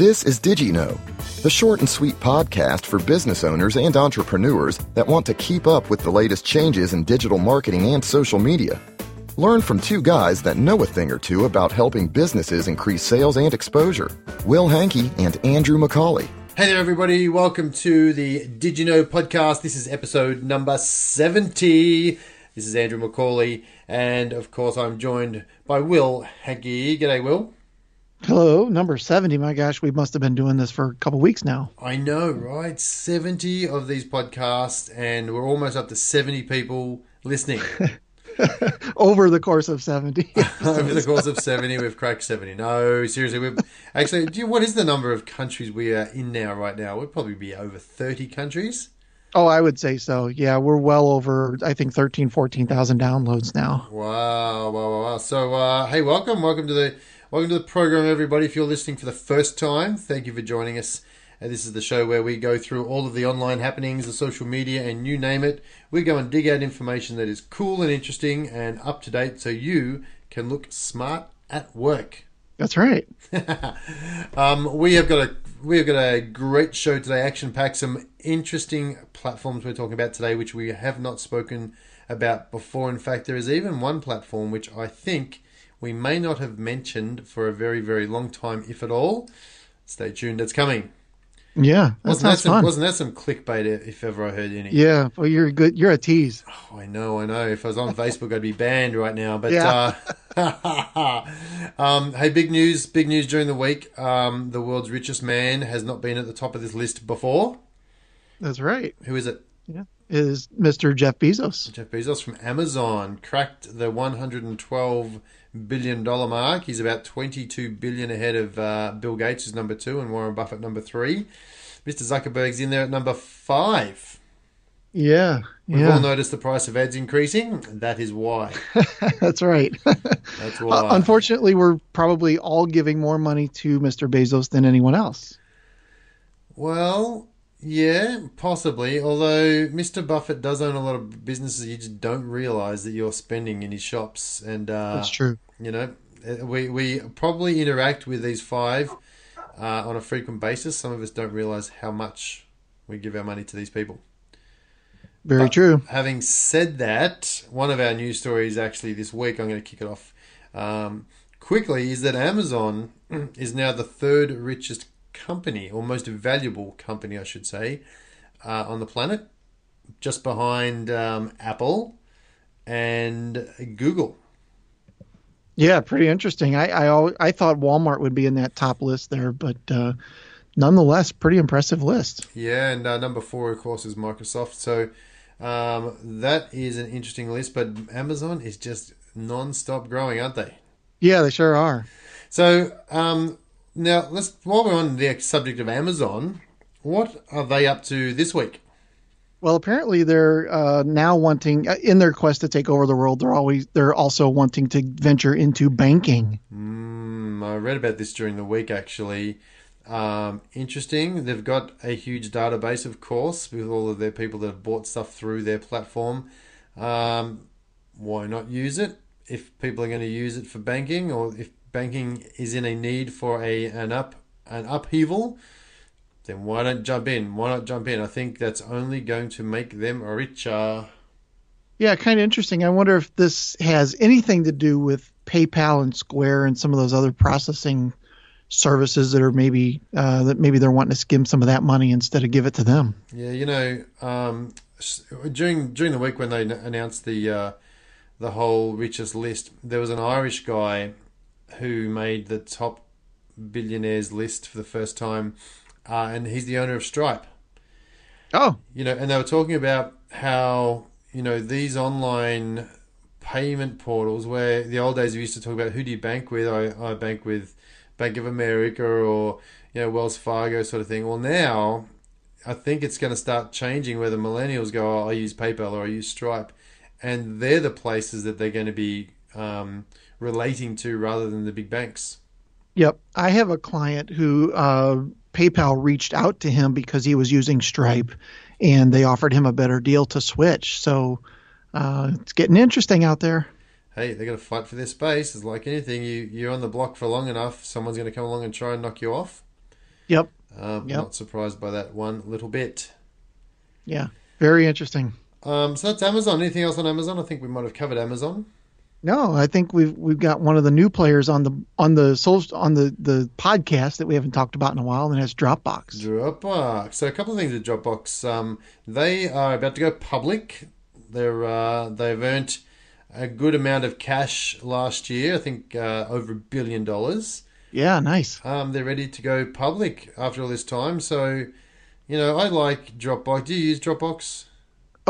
This is DigiKnow, the short and sweet podcast for business owners and entrepreneurs that want to keep up with the latest changes in digital marketing and social media. Learn from two guys that know a thing or two about helping businesses increase sales and exposure Will Hankey and Andrew McCauley. Hey there, everybody. Welcome to the DigiKnow podcast. This is episode number 70. This is Andrew McCauley, and of course, I'm joined by Will Hankey. G'day, Will. Hello, number 70. My gosh, we must have been doing this for a couple weeks now. I know, right? 70 of these podcasts, and we're almost up to 70 people listening. Over the course of 70. Over the course of 70, we've cracked 70. No, seriously, we've actually, do you, what is the number of countries we are in now, right now? We'd probably be over 30 countries. Oh, I would say so. Yeah, we're well over, I think, 13, 14,000 downloads now. Wow, wow, wow, wow. So, uh, hey, welcome. Welcome to the Welcome to the program, everybody. If you're listening for the first time, thank you for joining us. Uh, this is the show where we go through all of the online happenings, the social media, and you name it. We go and dig out information that is cool and interesting and up to date so you can look smart at work. That's right. um, we have got a we have got a great show today, action packed. Some interesting platforms we're talking about today, which we have not spoken about before. In fact, there is even one platform which I think we may not have mentioned for a very, very long time, if at all. Stay tuned, it's coming. Yeah, that wasn't that some, fun. Wasn't that some clickbait if ever I heard any? Yeah, well, you're good. You're a tease. Oh, I know, I know. If I was on Facebook, I'd be banned right now. But Yeah. uh, um, hey, big news! Big news during the week. Um, the world's richest man has not been at the top of this list before. That's right. Who is it? Yeah, is Mr. Jeff Bezos. Jeff Bezos from Amazon cracked the 112 billion dollar mark. He's about 22 billion ahead of uh, Bill Gates, who's number two, and Warren Buffett number three. Mr. Zuckerberg's in there at number five. Yeah, We've yeah, all noticed the price of ads increasing. That is why. that's right. That's why. Uh, unfortunately, we're probably all giving more money to Mr. Bezos than anyone else. Well, yeah, possibly. Although Mr. Buffett does own a lot of businesses, you just don't realize that you're spending in his shops, and uh, That's true. You know, uh, we we probably interact with these five uh, on a frequent basis. Some of us don't realize how much we give our money to these people. Very But true. Having said that, one of our news stories actually this week, I'm going to kick it off um, quickly, is that Amazon is now the third richest company, or most valuable company, I should say, uh, on the planet, just behind um, Apple and Google. Yeah, pretty interesting. I I, al- I thought Walmart would be in that top list there, but uh, nonetheless, pretty impressive list. Yeah, and uh, number four, of course, is Microsoft. So um, that is an interesting list, but Amazon is just non-stop growing, aren't they? Yeah, they sure are. So um, now let's while we're on the subject of Amazon, what are they up to this week? Well, apparently they're uh, now wanting, uh, in their quest to take over the world, they're always they're also wanting to venture into banking. Mm, I read about this during the week actually. Um, interesting. They've got a huge database, of course, with all of their people that have bought stuff through their platform. Um, why not use it if people are going to use it for banking, or if banking is in a need for a an up an upheaval? Then why don't jump in? Why not jump in? I think that's only going to make them richer. Yeah, kind of interesting. I wonder if this has anything to do with PayPal and Square and some of those other processing services that are maybe uh, that maybe they're wanting to skim some of that money instead of give it to them. Yeah, you know, um, during during the week when they announced the uh, the whole richest list, there was an Irish guy who made the top billionaires list for the first time, uh, and he's the owner of Stripe. Oh, You know, and they were talking about how you know these online payment portals, where the old days we used to talk about who do you bank with? I, I bank with Bank of America or you know Wells Fargo sort of thing. Well, now I think it's going to start changing where the millennials go. Oh, I use PayPal or I use Stripe, and they're the places that they're going to be um, relating to rather than the big banks. Yep. I have a client who uh, PayPal reached out to him because he was using Stripe and they offered him a better deal to switch. So uh, it's getting interesting out there. Hey, they got to fight for their space. It's like anything. You you're on the block for long enough, someone's going to come along and try and knock you off. Yep. Um, Yep. Not surprised by that one little bit. Yeah. Very interesting. Um, so that's Amazon. Anything else on Amazon? I think we might have covered Amazon. No, I think we've we've got one of the new players on the on the Soul on the the podcast that we haven't talked about in a while, and that's Dropbox. Dropbox. So a couple of things with Dropbox. Um, they are about to go public. They're uh, they've earned a good amount of cash last year. I think uh, over a billion dollars. Yeah, nice. Um, they're ready to go public after all this time. So, you know, I like Dropbox. Do you use Dropbox?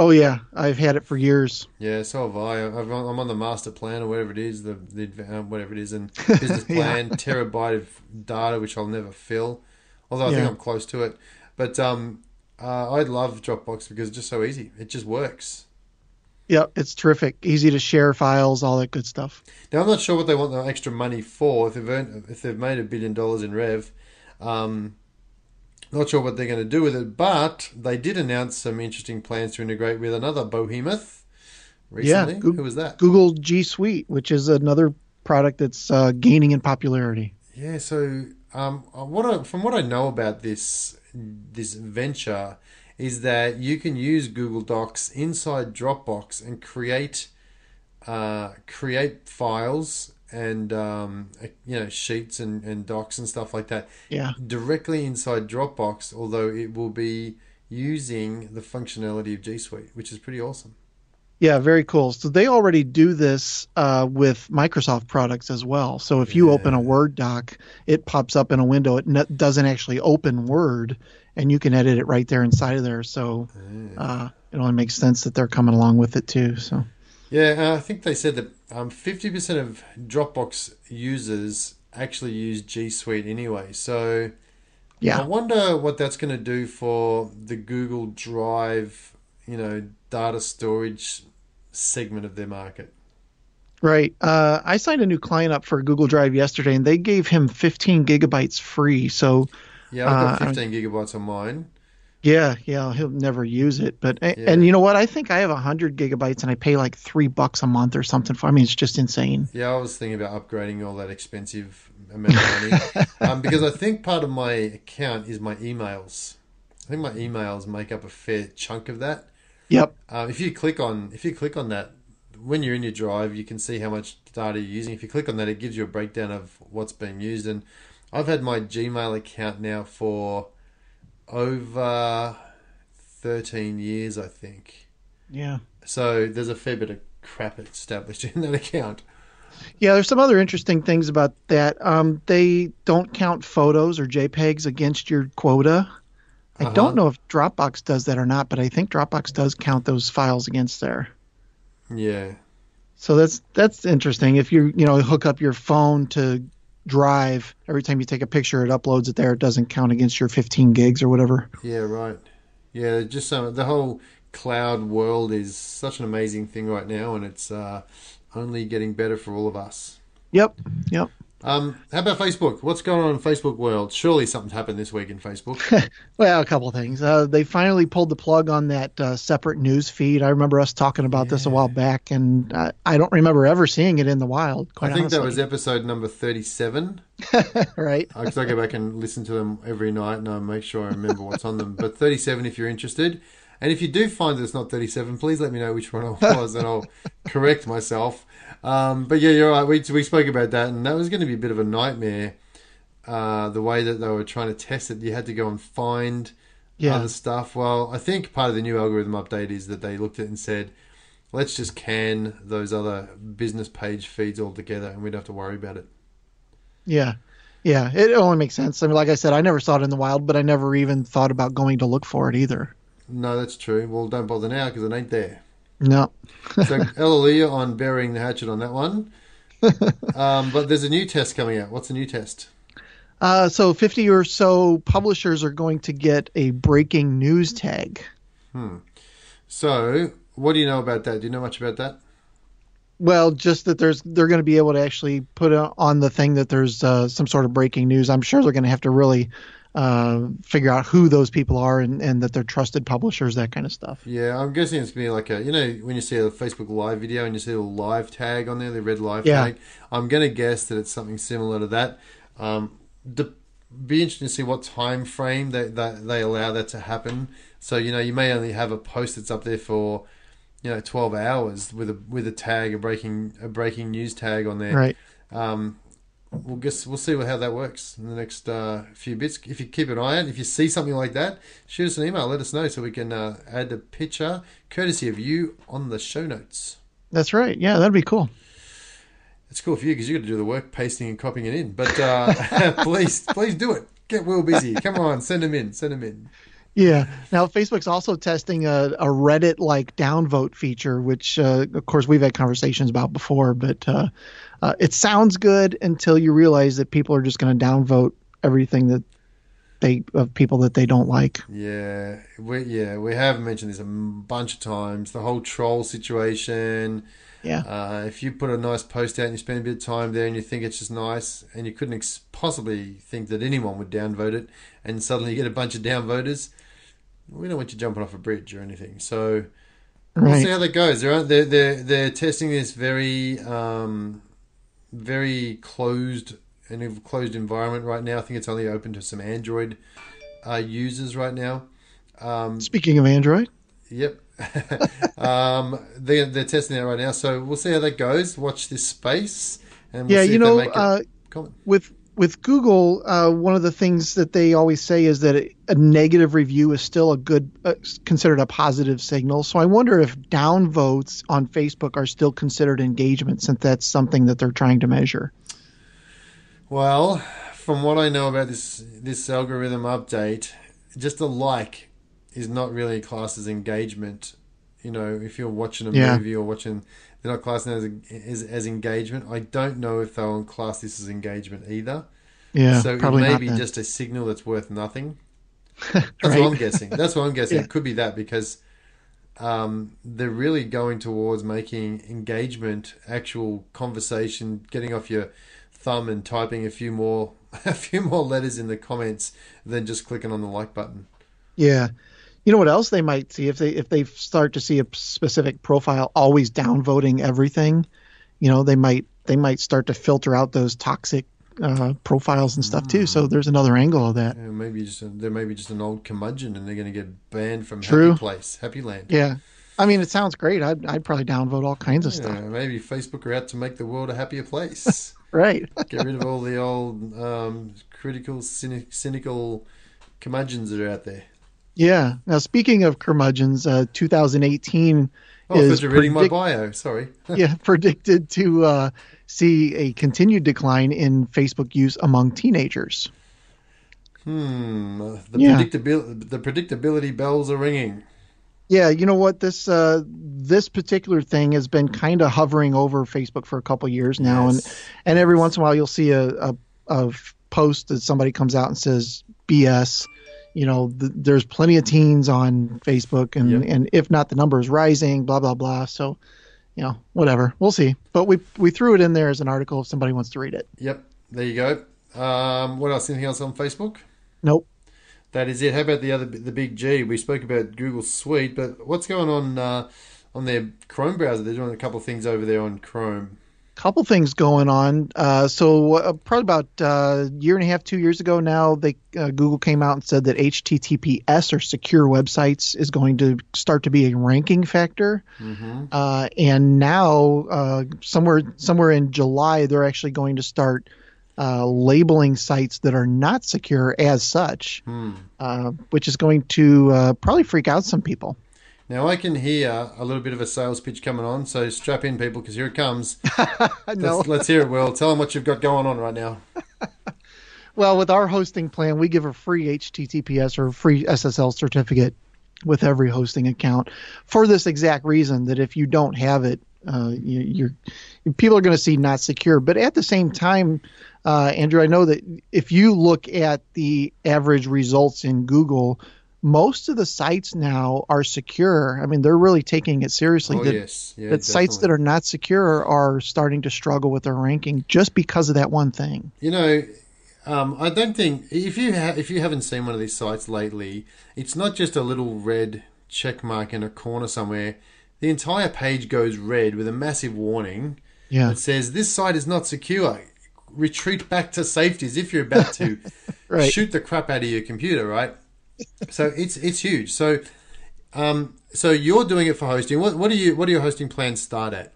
Oh yeah, I've had it for years. Yeah, so have I. I've, I'm on the master plan or whatever it is, the, the uh, whatever it is, and business plan, terabyte of data which I'll never fill. Although I think I'm close to it. But um, uh, I love Dropbox because it's just so easy. It just works. Yep, it's terrific. Easy to share files, all that good stuff. Now I'm not sure what they want the extra money for. If they've earned, if they've made a billion dollars in rev, um, not sure what they're going to do with it. But they did announce some interesting plans to integrate with another behemoth recently. Goo- Who was that? Google G Suite, which is another product that's uh, gaining in popularity. Yeah. So um, what I, from what I know about this this venture is that you can use Google Docs inside Dropbox and create uh, create files and um, you know sheets and, and docs and stuff like that Yeah, directly inside Dropbox, although it will be using the functionality of G Suite, which is pretty awesome. yeah, very cool. So they already do this uh, with Microsoft products as well. So if you Yeah. open a Word doc, it pops up in a window. It doesn't actually open Word, and you can edit it right there inside of there. So uh, it only makes sense that they're coming along with it too. So Yeah, I think they said that um, 50% of Dropbox users actually use G Suite anyway. So yeah. I wonder what that's going to do for the Google Drive, you know, data storage segment of their market. right. Uh, I signed a new client up for Google Drive yesterday, and they gave him 15 gigabytes free. So Yeah, I've got Uh, 15 gigabytes on mine. Yeah, yeah, he'll never use it. But Yeah. and you know what? I think I have hundred gigabytes, and I pay like three bucks a month or something for. I mean, it's just insane. Yeah, I was thinking about upgrading all that expensive amount of money um, because I think part of my account is my emails. I think my emails make up a fair chunk of that. Yep. Um, if you click on if you click on that when you're in your drive, you can see how much data you're using. If you click on that, it gives you a breakdown of what's being used. And I've had my Gmail account now for over 13 years, I think. Yeah. So there's a fair bit of crap established in that account. Yeah. There's some other interesting things about that. Um, they don't count photos or JPEGs against your quota. I Uh-huh. don't know if Dropbox does that or not, but I think Dropbox does count those files against there. Yeah. So that's that's interesting. If you you know hook up your phone to Drive, every time you take a picture, it uploads it there. It doesn't count against your 15 gigs or whatever. Yeah, right. Yeah, just some the whole cloud world is such an amazing thing right now, and it's uh, only getting better for all of us. Yep. Yep. Um, how about Facebook? What's going on in Facebook world? Surely something's happened this week in Facebook. Well, a couple of things. Uh, they finally pulled the plug on that uh, separate news feed. I remember us talking about this a while back, and uh, I don't remember ever seeing it in the wild. I think that was episode number thirty-seven. right. Because I go back and listen to them every night, and I make sure I remember what's on them. But thirty-seven, if you're interested, and if you do find that it's not thirty-seven, please let me know which one it was, and I'll correct myself. Um, but yeah, you're right. We we spoke about that, and that was going to be a bit of a nightmare. Uh, the way that they were trying to test it, you had to go and find Yeah. other stuff. Well, I think part of the new algorithm update is that they looked at it and said, let's just can those other business page feeds altogether, and we don't have to worry about it. Yeah. Yeah. It only makes sense. I mean, like I said, I never saw it in the wild, but I never even thought about going to look for it either. No, that's true. Well, don't bother now because it ain't there. No. So hallelujah on burying the hatchet on that one. Um, but there's a new test coming out. What's the new test? Uh, so 50 or so publishers are going to get a breaking news tag. Hmm. So, what do you know about that? Do you know much about that? Well, just that there's they're going to be able to actually put on the thing that there's uh, some sort of breaking news. I'm sure they're going to have to really uh, figure out who those people are and, and that they're trusted publishers, that kind of stuff. Yeah, I'm guessing it's gonna be like a you know when you see a Facebook Live video and you see a live tag on there, the red live Yeah. tag. I'm gonna guess that it's something similar to that. Um, be interesting to see what time frame that, that they allow that to happen. So you know, you may only have a post that's up there for you know 12 hours with a with a tag, a breaking a breaking news tag on there. Right. Um, we'll guess we'll see how that works in the next uh, few bits. If you keep an eye out, if you see something like that, shoot us an email. Let us know so we can uh, add a picture, courtesy of you, on the show notes. That's right. Yeah, that'd be cool. It's cool for you because you got to do the work, pasting and copying it in. But uh, please, please do it. Get Will busy. Come on, send them in. Send them in. Yeah. Now Facebook's also testing a, a Reddit like downvote feature, which uh, of course we've had conversations about before, but uh, uh, it sounds good until you realize that people are just going to downvote everything that they of people that they don't like. Yeah, we yeah we have mentioned this a bunch of times. The whole troll situation. Yeah. Uh, if you put a nice post out and you spend a bit of time there and you think it's just nice and you couldn't ex- possibly think that anyone would downvote it and suddenly you get a bunch of downvoters, we don't want you jumping off a bridge or anything. So we'll see how that goes. They're they're they're, they're testing this very um, very closed in a closed environment right now. I think it's only open to some Android uh, users right now. Um, Speaking of Android, Yep. um, they're, they're testing it right now, so we'll see how that goes. Watch this space, and we'll yeah, you they know, uh, with with Google, uh, one of the things that they always say is that a negative review is still a good, uh, considered a positive signal. So I wonder if downvotes on Facebook are still considered engagement, since that's something that they're trying to measure. Well, from what I know about this this algorithm update, just a like is not really classed as engagement. You know, if you're watching a Yeah. movie or watching, they're not classing as, as as engagement. I don't know if they'll class this as engagement either. Yeah, so probably it may be then. just a signal that's worth nothing. That's Right. what I'm guessing. That's what I'm guessing. Yeah. It could be that because um, they're really going towards making engagement, actual conversation, getting off your thumb and typing a few more a few more letters in the comments than just clicking on the like button. Yeah. You know what else they might see if they if they start to see a specific profile always downvoting everything, you know, they might they might start to filter out those toxic uh, profiles and stuff too. So there's another angle of that. Yeah, maybe just a, they're maybe just an old curmudgeon and they're going to get banned from True. Happy Place, Happy Land. Yeah. I mean, it sounds great. I'd, I'd probably downvote all kinds of Yeah, stuff. maybe Facebook are out to make the world a happier place. Right. Get rid of all the old um, critical, cynic, cynical curmudgeons that are out there. Yeah. Now, speaking of curmudgeons, uh, 2018 Oh, is thought you were reading my bio. Sorry. yeah, predicted to uh, see a continued decline in Facebook use among teenagers. Hmm. The Yeah. predictability, the predictability bells are ringing. Yeah, you know what? This uh, this particular thing has been kind of hovering over Facebook for a couple years now, and Yes. and every once in a while you'll see a a post that somebody comes out and says BS. You know, th- there's plenty of teens on Facebook, and Yep. and if not, the number is rising. Blah blah blah. So, you know, whatever. We'll see. But we we threw it in there as an article if somebody wants to read it. Yep. There you go. Um, what else? Anything else on Facebook? Nope. That is it. How about the other, the big G? We spoke about Google Suite, but what's going on uh, on their Chrome browser? They're doing a couple of things over there on Chrome. Couple things going on. Uh, so uh, probably about uh, a year and a half, two years ago now, they uh, Google came out and said that HTTPS or secure websites is going to start to be a ranking factor. Mm-hmm. Uh, and now, uh, somewhere somewhere in July, they're actually going to start uh, labeling sites that are not secure as such, Hmm. uh, which is going to uh, probably freak out some people. Now I can hear a little bit of a sales pitch coming on, so strap in, people, because here it comes. no. Let's, let's hear it, Will. Tell them what you've got going on right now. Well, with our hosting plan, we give a free HTTPS or free SSL certificate with every hosting account for this exact reason that if you don't have it, uh, you, you're people are going to see not secure. But at the same time, uh, Andrew, I know that if you look at the average results in Google, most of the sites now are secure. I mean, they're really taking it seriously. Oh that yes, yeah, that sites that are not secure are starting to struggle with their ranking just because of that one thing. You know, um, I don't think if you ha- if you haven't seen one of these sites lately, it's not just a little red check mark in a corner somewhere. The entire page goes red with a massive warning Yeah. that says this site is not secure. retreat back to safety as if you're about to Right. shoot the crap out of your computer, right? So it's it's huge. So um, so you're doing it for hosting. What what are you what do your hosting plans start at?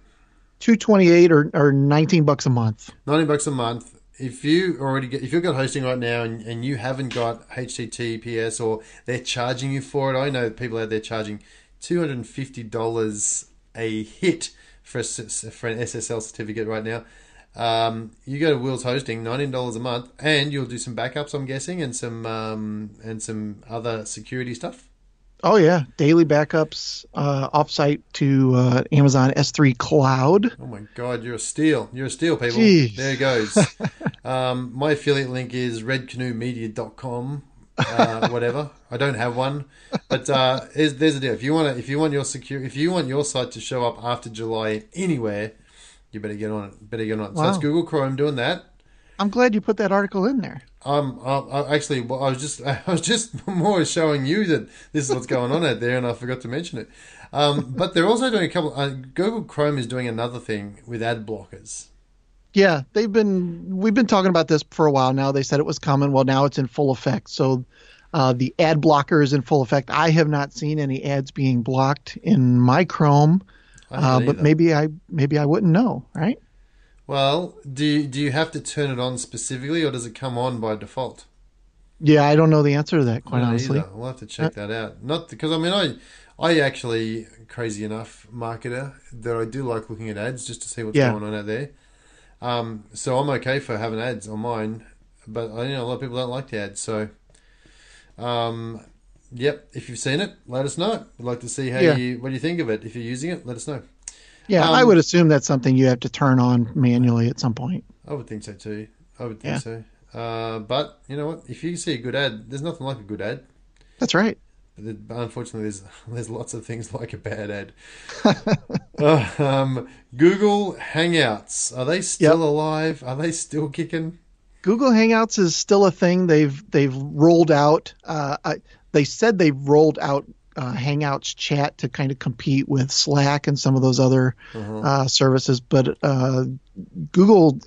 228 or, or 19 bucks a month. Nineteen bucks a month. If you already get, if you've got hosting right now and, and you haven't got HTTPS or they're charging you for it, I know people out there charging two hundred and fifty dollars a hit for a, for an SSL certificate right now. Um, you go to Will's Hosting, nineteen dollars a month, and you'll do some backups, I'm guessing, and some um, and some other security stuff. Oh yeah, daily backups uh, offsite to uh, Amazon S3 Cloud. Oh my god, you're a steal. You're a steal, people. Jeez. There it goes. um, my affiliate link is redcanoemedia.com. Uh, whatever. I don't have one, but uh, is, there's a deal. If you want to, if you want your secure, if you want your site to show up after July anywhere, you better get on it. Better get on it. So that's Google Chrome doing that. I'm glad you put that article in there. Um, I, I actually, well, I was just, I was just more showing you that this is what's going on out there, and I forgot to mention it. Um, but they're also doing a couple. Uh, Google Chrome is doing another thing with ad blockers. Yeah, they've been we've been talking about this for a while now. They said it was coming. Well, now it's in full effect. So uh, the ad blocker is in full effect. I have not seen any ads being blocked in my Chrome, uh, but either. maybe I maybe I wouldn't know, right? Well, do you, do you have to turn it on specifically, or does it come on by default? Yeah, I don't know the answer to that, quite honestly. either. We'll have to check that out. Not because I mean I, I actually crazy enough marketer that I do like looking at ads just to see what's Yeah. going on out there. Um, so I'm okay for having ads on mine, but I know a lot of people don't like the ads. So, um, yep. If you've seen it, let us know. We'd like to see how Yeah. you what do you think of it. If you're using it, let us know. Yeah, Um, I would assume that's something you have to turn on manually at some point. I would think so too. I would think Yeah. so. Uh, but you know what? If you see a good ad, there's nothing like a good ad. That's right. But unfortunately, there's there's lots of things like a bad ad. Uh, um, Google Hangouts are they still Yep. alive? Are they still kicking? Google Hangouts is still a thing. They've they've rolled out. Uh, I, they said they've rolled out uh, Hangouts chat to kind of compete with Slack and some of those other uh, services. But uh, Google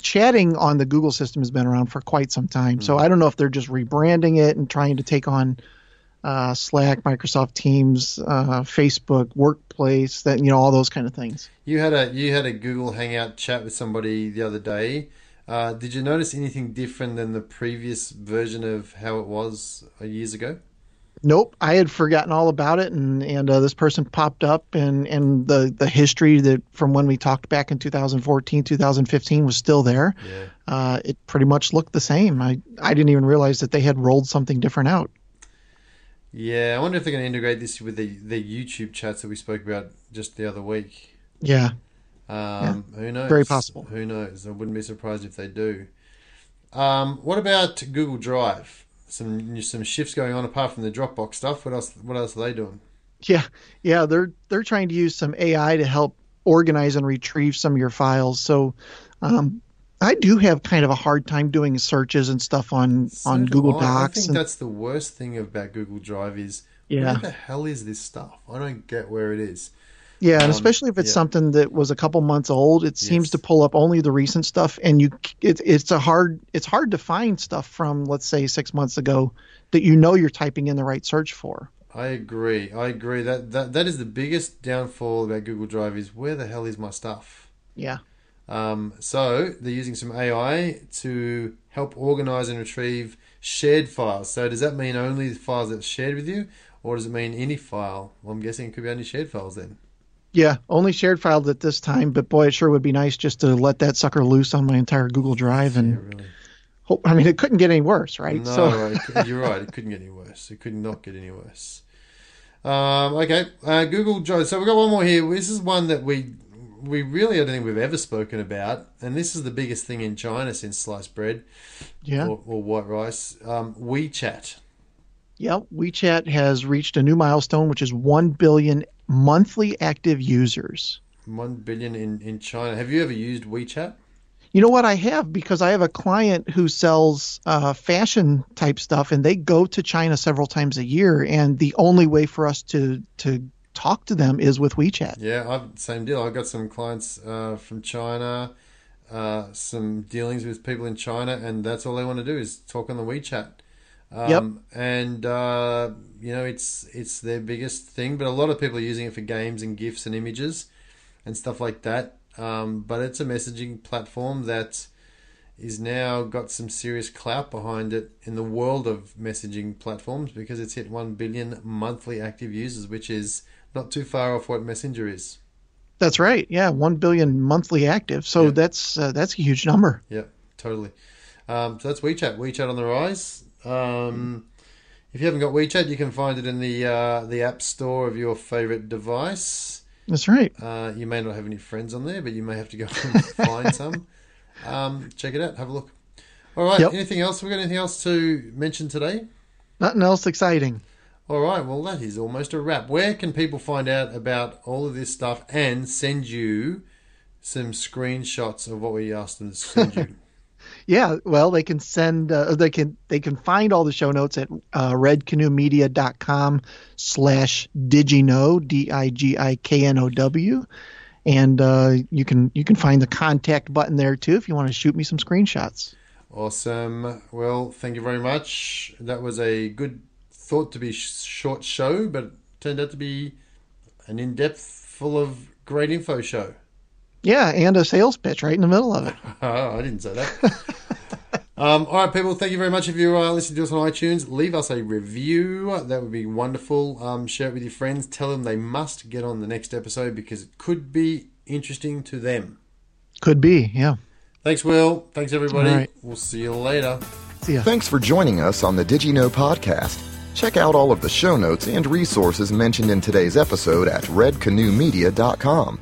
chatting on the Google system has been around for quite some time. So I don't know if they're just rebranding it and trying to take on uh, Slack, Microsoft Teams, uh, Facebook Workplace, that you know all those kind of things. You had a you had a Google Hangout chat with somebody the other day. Uh, did you notice anything different than the previous version of how it was uh, years ago? Nope, I had forgotten all about it, and and uh, this person popped up, and and the the history that from when we talked back in 2014, 2015 was still there. Yeah. Uh, it pretty much looked the same. I I didn't even realize that they had rolled something different out. Yeah, I wonder if they're going to integrate this with the, the YouTube chats that we spoke about just the other week. Yeah, Um, Who knows? very possible. Who knows? I wouldn't be surprised if they do. Um, what about Google Drive? Some some shifts going on apart from the Dropbox stuff. What else? What else are they doing? yeah, yeah. They're they're trying to use some AI to help organize and retrieve some of your files. So. Um, I do have kind of a hard time doing searches and stuff on So on Google I. Docs. I think and, that's the worst thing about Google Drive is Yeah. where the hell is this stuff? I don't get where it is. Yeah, and Um, especially if it's yeah. something that was a couple months old, it seems Yes. to pull up only the recent stuff, and you it, it's a hard it's hard to find stuff from let's say six months ago that you know you're typing in the right search for. I agree. I agree that that that is the biggest downfall about Google Drive is where the hell is my stuff? Yeah, Um, so they're using some AI to help organize and retrieve shared files. So does that mean only the files that's shared with you, or does it mean any file? Well, I'm guessing it could be only shared files then. Yeah, only shared files at this time, but boy, it sure would be nice just to let that sucker loose on my entire Google Drive, Yeah, and really. hope, I mean it couldn't get any worse, right? No, so cou- you're right. It couldn't get any worse. It could not get any worse. Um, okay, uh, Google Drive. So we've got one more here. This is one that we we really I don't think we've ever spoken about, and this is the biggest thing in China since sliced bread yeah, or, or white rice. Um, WeChat. yeah. WeChat has reached a new milestone, which is one billion monthly active users. One billion in, in China. Have you ever used WeChat? You know what I have because I have a client who sells uh, fashion type stuff, and they go to China several times a year, and the only way for us to to talk to them is with WeChat. Yeah, I've same deal. I've got some clients uh, from China. uh, some dealings with people in China, and that's all they want to do is talk on the WeChat. Um, Yep. And uh, you know, it's it's their biggest thing, but a lot of people are using it for games and gifs and images and stuff like that. Um, but it's a messaging platform that is now got some serious clout behind it in the world of messaging platforms because it's hit 1 billion monthly active users, which is not too far off what Messenger is. That's right. Yeah, one billion monthly active. So Yeah. that's uh, that's a huge number. Yep, totally. Um, so that's WeChat. WeChat on the rise. Um, if you haven't got WeChat, you can find it in the uh, the app store of your favorite device. That's right. Uh, you may not have any friends on there, but you may have to go and find some. Um, check it out. Have a look. All right. Yep. Anything else? We got anything else to mention today? Nothing else exciting. All right. Well, that is almost a wrap. Where can people find out about all of this stuff and send you some screenshots of what we asked them to send you? Yeah, well, they can send, uh, they can, they can find all the show notes at uh, redcanoemedia.com slash digiknow, D-I-G-I-K-N-O-W. And uh, you can you can find the contact button there too if you want to shoot me some screenshots. Awesome. Well, thank you very much. That was a good thought to be sh- short show, but turned out to be an in-depth, full of great info show. Yeah, and a sales pitch right in the middle of it. Oh, I didn't say that. um, all right, people. Thank you very much. If you're uh, listening to us on iTunes, leave us a review. That would be wonderful. Um, share it with your friends. Tell them they must get on the next episode because it could be interesting to them. Could be, yeah. Thanks, Will. Thanks, everybody. All right. We'll see you later. See ya. Thanks for joining us on the DigiKnow podcast. Check out all of the show notes and resources mentioned in today's episode at redcanoemedia.com.